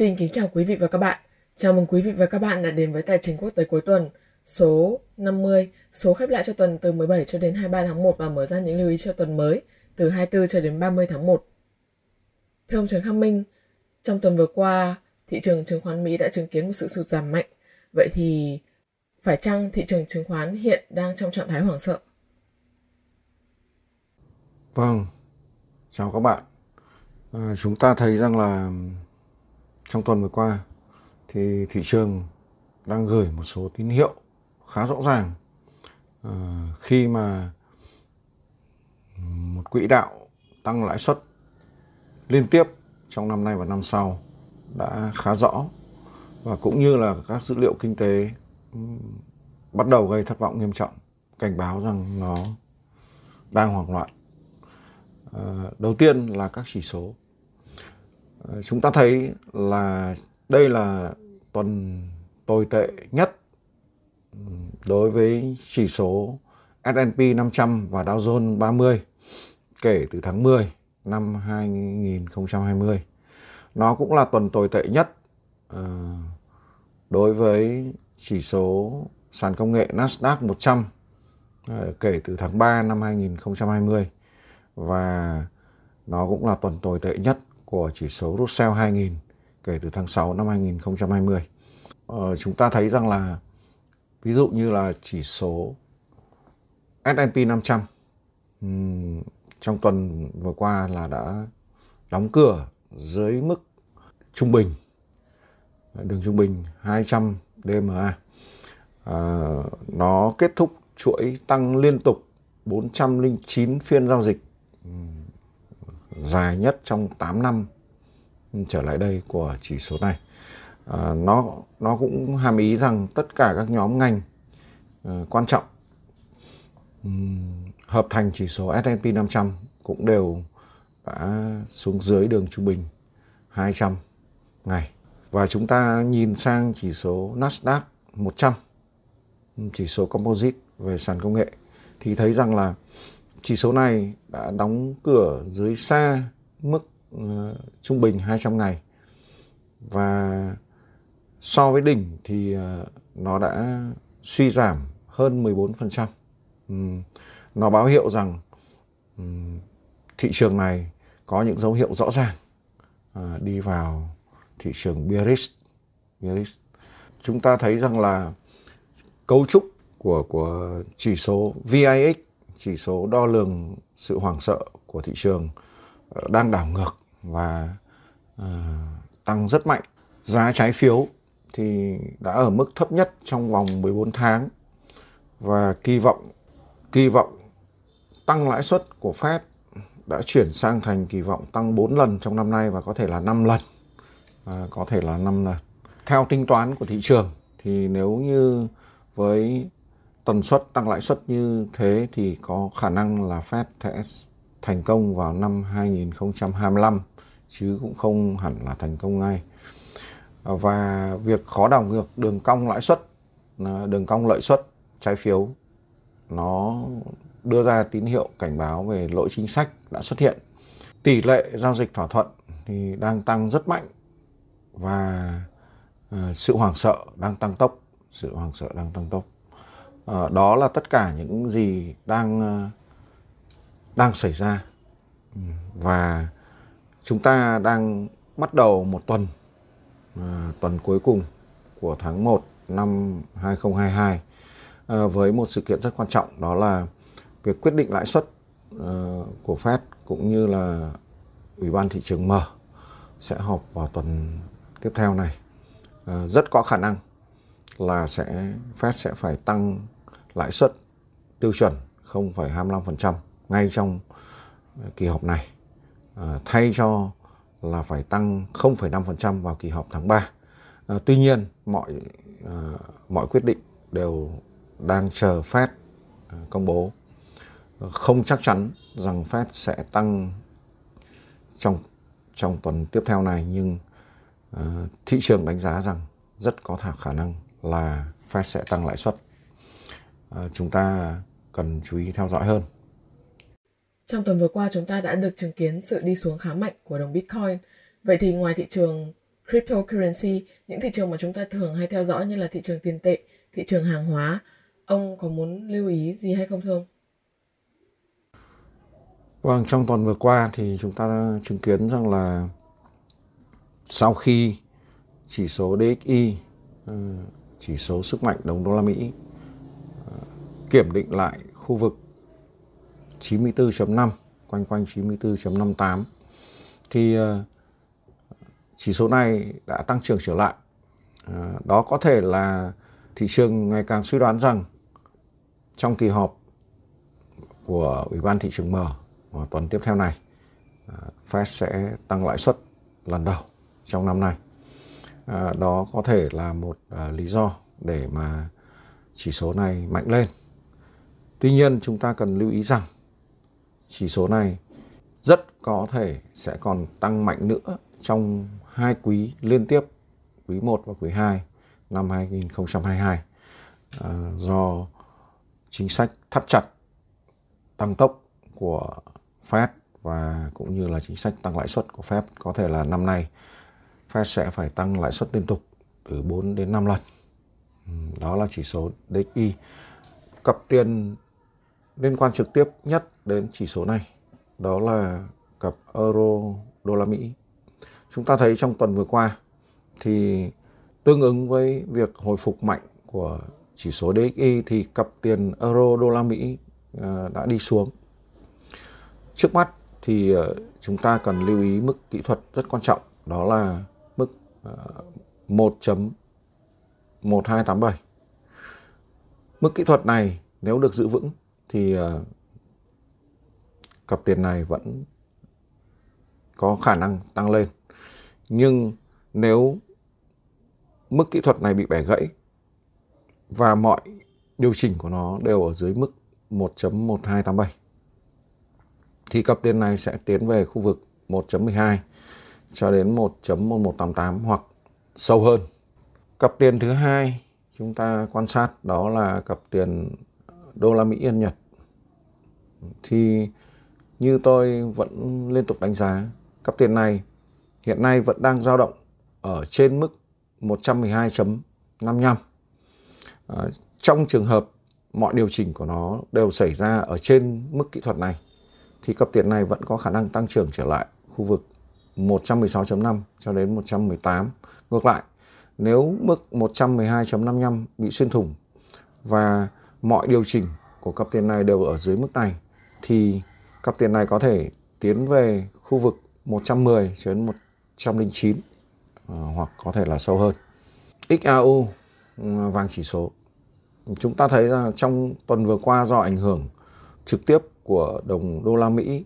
Xin kính chào quý vị và các bạn. Chào mừng quý vị và các bạn đã đến với Tài chính quốc tế cuối tuần số 50, số khép lại cho tuần từ 17 cho đến 23 tháng 1 và mở ra những lưu ý cho tuần mới từ 24 cho đến 30 tháng 1. Theo ông Trần Khắc Minh, trong tuần vừa qua, thị trường chứng khoán Mỹ đã chứng kiến một sự sụt giảm mạnh. Vậy thì phải chăng thị trường chứng khoán hiện đang trong trạng thái hoảng sợ? Vâng, chào các bạn. À, chúng ta thấy rằng là trong tuần vừa qua thì thị trường đang gửi một số tín hiệu khá rõ ràng. À, khi mà một quỹ đạo tăng lãi suất liên tiếp trong năm nay và năm sau đã khá rõ và cũng như là các dữ liệu kinh tế bắt đầu gây thất vọng nghiêm trọng cảnh báo rằng nó đang hoảng loạn. À, đầu tiên là các chỉ số Ờ, chúng ta thấy là đây là tuần tồi tệ nhất ừ, đối với chỉ số S&P 500 và Dow Jones 30 kể từ tháng 10 năm 2020. Nó cũng là tuần tồi tệ nhất ờ, đối với chỉ số sàn công nghệ Nasdaq 100 ờ, kể từ tháng 3 năm 2020 và nó cũng là tuần tồi tệ nhất của chỉ số Russell 2000 kể từ tháng 6 năm 2020. Ờ, chúng ta thấy rằng là ví dụ như là chỉ số S&P 500 um, trong tuần vừa qua là đã đóng cửa dưới mức trung bình đường trung bình 200 DMA à, nó kết thúc chuỗi tăng liên tục 409 phiên giao dịch. Um, dài nhất trong 8 năm trở lại đây của chỉ số này à, nó nó cũng hàm ý rằng tất cả các nhóm ngành uh, quan trọng um, hợp thành chỉ số S&P 500 cũng đều đã xuống dưới đường trung bình 200 ngày. Và chúng ta nhìn sang chỉ số Nasdaq 100, chỉ số composite về sàn công nghệ thì thấy rằng là chỉ số này đã đóng cửa dưới xa mức uh, trung bình 200 ngày. Và so với đỉnh thì uh, nó đã suy giảm hơn 14%. Um, nó báo hiệu rằng um, thị trường này có những dấu hiệu rõ ràng uh, đi vào thị trường bearish. bearish. Chúng ta thấy rằng là cấu trúc của của chỉ số VIX, chỉ số đo lường sự hoảng sợ của thị trường ờ, đang đảo ngược và uh, tăng rất mạnh. Giá trái phiếu thì đã ở mức thấp nhất trong vòng 14 tháng và kỳ vọng kỳ vọng tăng lãi suất của Fed đã chuyển sang thành kỳ vọng tăng 4 lần trong năm nay và có thể là 5 lần. À, có thể là 5 lần. Theo tính toán của thị trường thì nếu như với tần suất tăng lãi suất như thế thì có khả năng là Fed sẽ thành công vào năm 2025 chứ cũng không hẳn là thành công ngay. Và việc khó đảo ngược đường cong lãi suất, đường cong lợi suất trái phiếu nó đưa ra tín hiệu cảnh báo về lỗi chính sách đã xuất hiện. Tỷ lệ giao dịch thỏa thuận thì đang tăng rất mạnh và ờ, sự hoảng sợ đang tăng tốc, sự hoảng sợ đang tăng tốc à, đó là tất cả những gì đang ờ, đang xảy ra ừ, và chúng ta đang bắt đầu một tuần à, tuần cuối cùng của tháng 1 năm 2022 à, với một sự kiện rất quan trọng đó là việc quyết định lãi suất à, của Fed cũng như là Ủy ban thị trường mở sẽ họp vào tuần tiếp theo này. à, rất có khả năng là sẽ Fed sẽ phải tăng lãi suất tiêu chuẩn 0,25% ngay trong ờ, kỳ họp này ờ, thay cho là phải tăng 0,5% vào kỳ họp tháng 3. Ờ, tuy nhiên mọi mọi quyết định đều đang chờ Fed công bố không chắc chắn rằng Fed sẽ tăng trong trong tuần tiếp theo này nhưng thị trường đánh giá rằng rất có thể khả năng là Fed sẽ tăng lãi suất. Uh, chúng ta cần chú ý theo dõi hơn. Trong tuần vừa qua chúng ta đã được chứng kiến sự đi xuống khá mạnh của đồng Bitcoin. Vậy thì ngoài thị trường cryptocurrency, những thị trường mà chúng ta thường hay theo dõi như là thị trường tiền tệ, thị trường hàng hóa. Ông có muốn lưu ý gì hay không thưa ông? Vâng, trong tuần vừa qua thì chúng ta chứng kiến rằng là sau khi chỉ số DXY, ờ, chỉ số sức mạnh đồng đô la Mỹ à, kiểm định lại khu vực 94.5, quanh quanh 94.58 thì à, chỉ số này đã tăng trưởng trở lại. À, đó có thể là thị trường ngày càng suy đoán rằng trong kỳ họp của Ủy ban thị trường mở vào tuần tiếp theo này Fed sẽ tăng lãi suất lần đầu trong năm nay. À, đó có thể là một à, lý do để mà chỉ số này mạnh lên. Tuy nhiên chúng ta cần lưu ý rằng chỉ số này rất có thể sẽ còn tăng mạnh nữa trong hai quý liên tiếp, quý 1 và quý 2 năm 2022 à, do chính sách thắt chặt tăng tốc của Fed và cũng như là chính sách tăng lãi suất của Fed có thể là năm nay Fed sẽ phải tăng lãi suất liên tục từ 4 đến 5 lần. Ừ, đó là chỉ số DXY. Cặp tiền liên quan trực tiếp nhất đến chỉ số này đó là cặp euro đô la Mỹ. Chúng ta thấy trong tuần vừa qua thì tương ứng với việc hồi phục mạnh của chỉ số DXY thì cặp tiền euro đô la Mỹ à, đã đi xuống Trước mắt thì à, chúng ta cần lưu ý mức kỹ thuật rất quan trọng, đó là 1.1287. Mức kỹ thuật này nếu được giữ vững thì ờ, cặp tiền này vẫn có khả năng tăng lên. Nhưng nếu mức kỹ thuật này bị bẻ gãy và mọi điều chỉnh của nó đều ở dưới mức 1.1287 thì cặp tiền này sẽ tiến về khu vực 1.12 cho đến 1.1188 hoặc sâu hơn. Cặp tiền thứ hai chúng ta quan sát đó là cặp tiền đô la Mỹ Yên Nhật. Thì như tôi vẫn liên tục đánh giá, cặp tiền này hiện nay vẫn đang dao động ở trên mức 112.55. À, trong trường hợp mọi điều chỉnh của nó đều xảy ra ở trên mức kỹ thuật này thì cặp tiền này vẫn có khả năng tăng trưởng trở lại khu vực 116.5 cho đến 118. Ngược lại, nếu mức 112.55 bị xuyên thủng và mọi điều chỉnh của cặp tiền này đều ở dưới mức này thì cặp tiền này có thể tiến về khu vực 110 cho đến 109 ờ, hoặc có thể là sâu hơn. XAU ừ, vàng chỉ số. Chúng ta thấy là trong tuần vừa qua do ảnh hưởng trực tiếp của đồng đô la Mỹ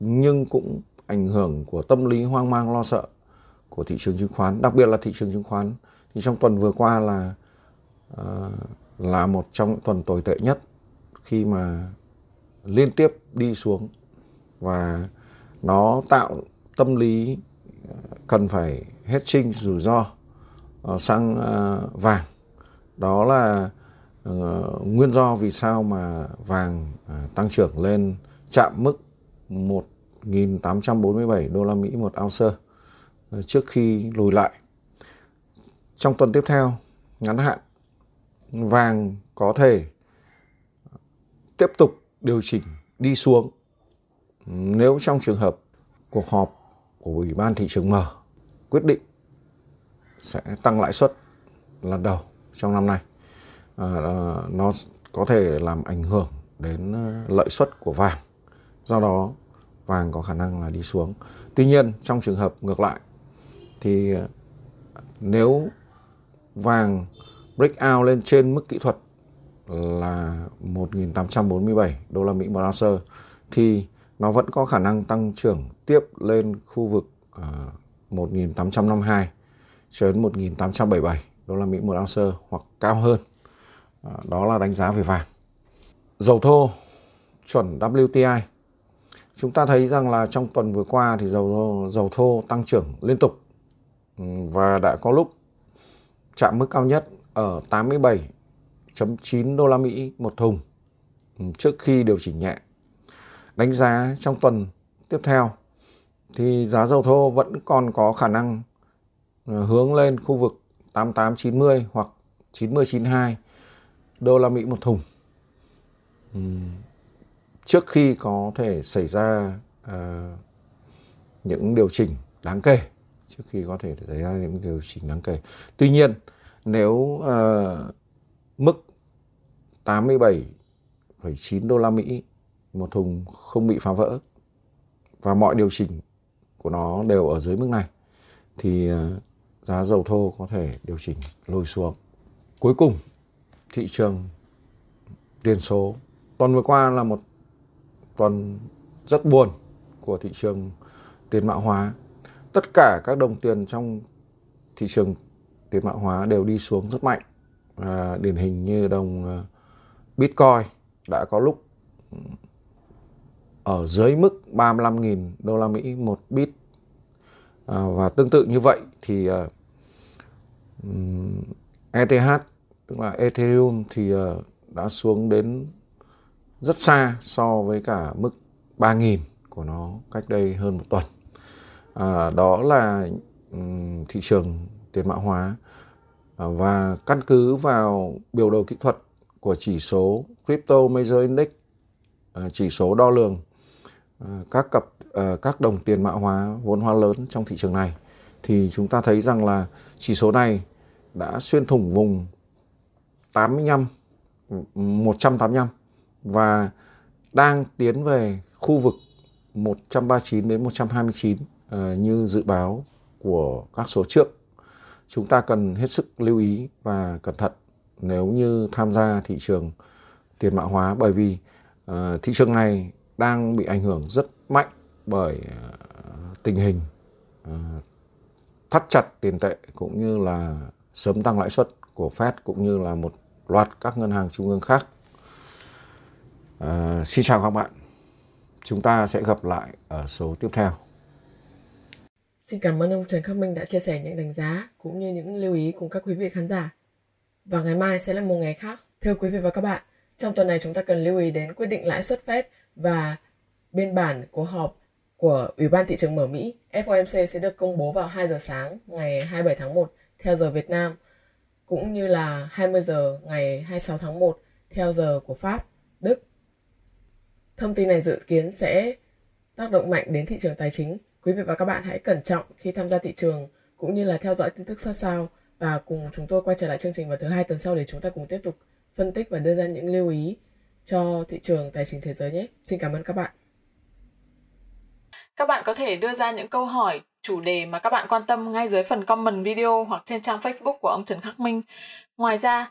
nhưng cũng ảnh hưởng của tâm lý hoang mang lo sợ của thị trường chứng khoán, đặc biệt là thị trường chứng khoán thì trong tuần vừa qua là uh, là một trong những tuần tồi tệ nhất khi mà liên tiếp đi xuống và nó tạo tâm lý ờ, cần phải hết trinh rủi ro uh, sang uh, vàng đó là uh, nguyên do vì sao mà vàng uh, tăng trưởng lên chạm mức một. 1.847 đô la Mỹ một ounce ờ, trước khi lùi lại. Trong tuần tiếp theo, ngắn hạn, vàng có thể tiếp tục điều chỉnh đi xuống nếu trong trường hợp cuộc họp của Ủy ban thị trường mở quyết định sẽ tăng lãi suất lần đầu trong năm nay. À, nó có thể làm ảnh hưởng đến lợi suất của vàng do đó vàng có khả năng là đi xuống tuy nhiên trong trường hợp ngược lại thì ờ, nếu vàng break out lên trên mức kỹ thuật là 1.847 đô la Mỹ một ounce thì nó vẫn có khả năng tăng trưởng tiếp lên khu vực uh, 1.852 cho đến 1.877 đô la Mỹ một ounce hoặc cao hơn. Ờ, đó là đánh giá về vàng. Dầu thô chuẩn WTI. Chúng ta thấy rằng là trong tuần vừa qua thì dầu dầu thô tăng trưởng liên tục ừ, và đã có lúc chạm mức cao nhất ở 87.9 đô la Mỹ một thùng ừ, trước khi điều chỉnh nhẹ. Đánh giá trong tuần tiếp theo thì giá dầu thô vẫn còn có khả năng ừ, hướng lên khu vực 8890 hoặc 9092 đô la Mỹ một thùng. Trước khi có thể xảy ra uh, những điều chỉnh đáng kể, trước khi có thể xảy ra những điều chỉnh đáng kể. Tuy nhiên, nếu uh, mức 87,9 đô la Mỹ một thùng không bị phá vỡ và mọi điều chỉnh của nó đều ở dưới mức này thì ờ, giá dầu thô có thể điều chỉnh lùi xuống. Cuối cùng, thị trường tiền số tuần vừa qua là một còn rất buồn của thị trường tiền mã hóa. Tất cả các đồng tiền trong thị trường tiền mã hóa đều đi xuống rất mạnh. À, điển hình như đồng ờ, Bitcoin đã có lúc ờ, ở dưới mức 35.000 đô la Mỹ một bit à, và tương tự như vậy thì uh, ETH tức là Ethereum thì uh, đã xuống đến rất xa so với cả mức 3.000 của nó cách đây hơn một tuần. À, đó là um, thị trường tiền mã hóa. À, và căn cứ vào biểu đồ kỹ thuật của chỉ số Crypto Major Index à, chỉ số đo lường à, các cặp à, các đồng tiền mã hóa vốn hóa lớn trong thị trường này thì chúng ta thấy rằng là chỉ số này đã xuyên thủng vùng 85 185 và đang tiến về khu vực 139 đến 129 ờ, như dự báo của các số trước. Chúng ta cần hết sức lưu ý và cẩn thận nếu như tham gia thị trường tiền mã hóa bởi vì uh, thị trường này đang bị ảnh hưởng rất mạnh bởi ờ, tình hình ờ, thắt chặt tiền tệ cũng như là sớm tăng lãi suất của Fed cũng như là một loạt các ngân hàng trung ương khác. Uh, xin chào các bạn. Chúng ta sẽ gặp lại ở số tiếp theo. Xin cảm ơn ông Trần Khắc Minh đã chia sẻ những đánh giá cũng như những lưu ý cùng các quý vị khán giả. Và ngày mai sẽ là một ngày khác. Thưa quý vị và các bạn, trong tuần này chúng ta cần lưu ý đến quyết định lãi suất Fed và biên bản của họp của Ủy ban thị trường mở Mỹ FOMC sẽ được công bố vào 2 giờ sáng ngày 27 tháng 1 theo giờ Việt Nam cũng như là 20 giờ ngày 26 tháng 1 theo giờ của Pháp, Đức. Thông tin này dự kiến sẽ tác động mạnh đến thị trường tài chính. Quý vị và các bạn hãy cẩn trọng khi tham gia thị trường cũng như là theo dõi tin tức sát sao và cùng chúng tôi quay trở lại chương trình vào thứ hai tuần sau để chúng ta cùng tiếp tục phân tích và đưa ra những lưu ý cho thị trường tài chính thế giới nhé. Xin cảm ơn các bạn. Các bạn có thể đưa ra những câu hỏi, chủ đề mà các bạn quan tâm ngay dưới phần comment video hoặc trên trang Facebook của ông Trần Khắc Minh. Ngoài ra,